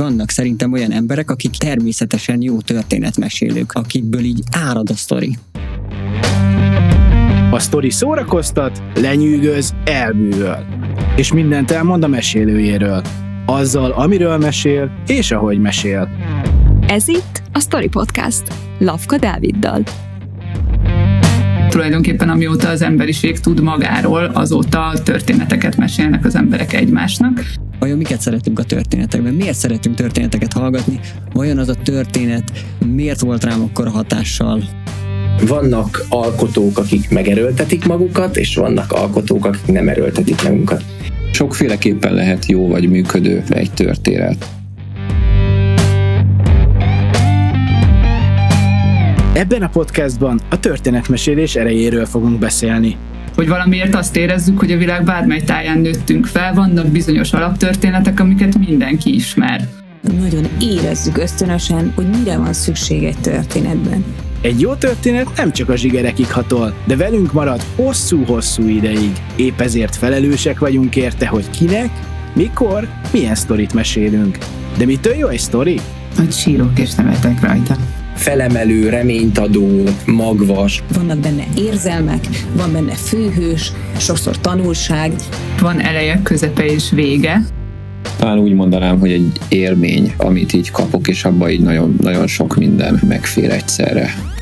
Vannak szerintem olyan emberek, akik természetesen jó történetmesélők, akikből így árad a sztori. A sztori szórakoztat, lenyűgöz, elbűvöl. És mindent elmond a mesélőjéről. Azzal, amiről mesél, és ahogy mesél. Ez itt a Story Podcast. Lavka Dáviddal. Tulajdonképpen amióta az emberiség tud magáról, azóta történeteket mesélnek az emberek egymásnak. Vajon miket szeretünk a történetekben? Miért szeretünk történeteket hallgatni? Vajon az a történet miért volt rám akkor hatással? Vannak alkotók, akik megerőltetik magukat, és vannak alkotók, akik nem erőltetik magukat. Sokféleképpen lehet jó vagy működő egy történet. Ebben a podcastban a történetmesélés erejéről fogunk beszélni. Hogy valamiért azt érezzük, hogy a világ bármely táján nőttünk fel, vannak bizonyos alaptörténetek, amiket mindenki ismer. Nagyon érezzük ösztönösen, hogy mire van szükség egy történetben. Egy jó történet nem csak a zsigerekig hatol, de velünk marad hosszú-hosszú ideig. Épp ezért felelősek vagyunk érte, hogy kinek, mikor, milyen sztorit mesélünk. De mitől jó egy sztori? Hogy sírok és nevetek rajta felemelő, reményt adó, magvas. Vannak benne érzelmek, van benne főhős, sokszor tanulság. Van eleje, közepe és vége. Talán úgy mondanám, hogy egy élmény, amit így kapok, és abban így nagyon, nagyon sok minden megfér egyszerre.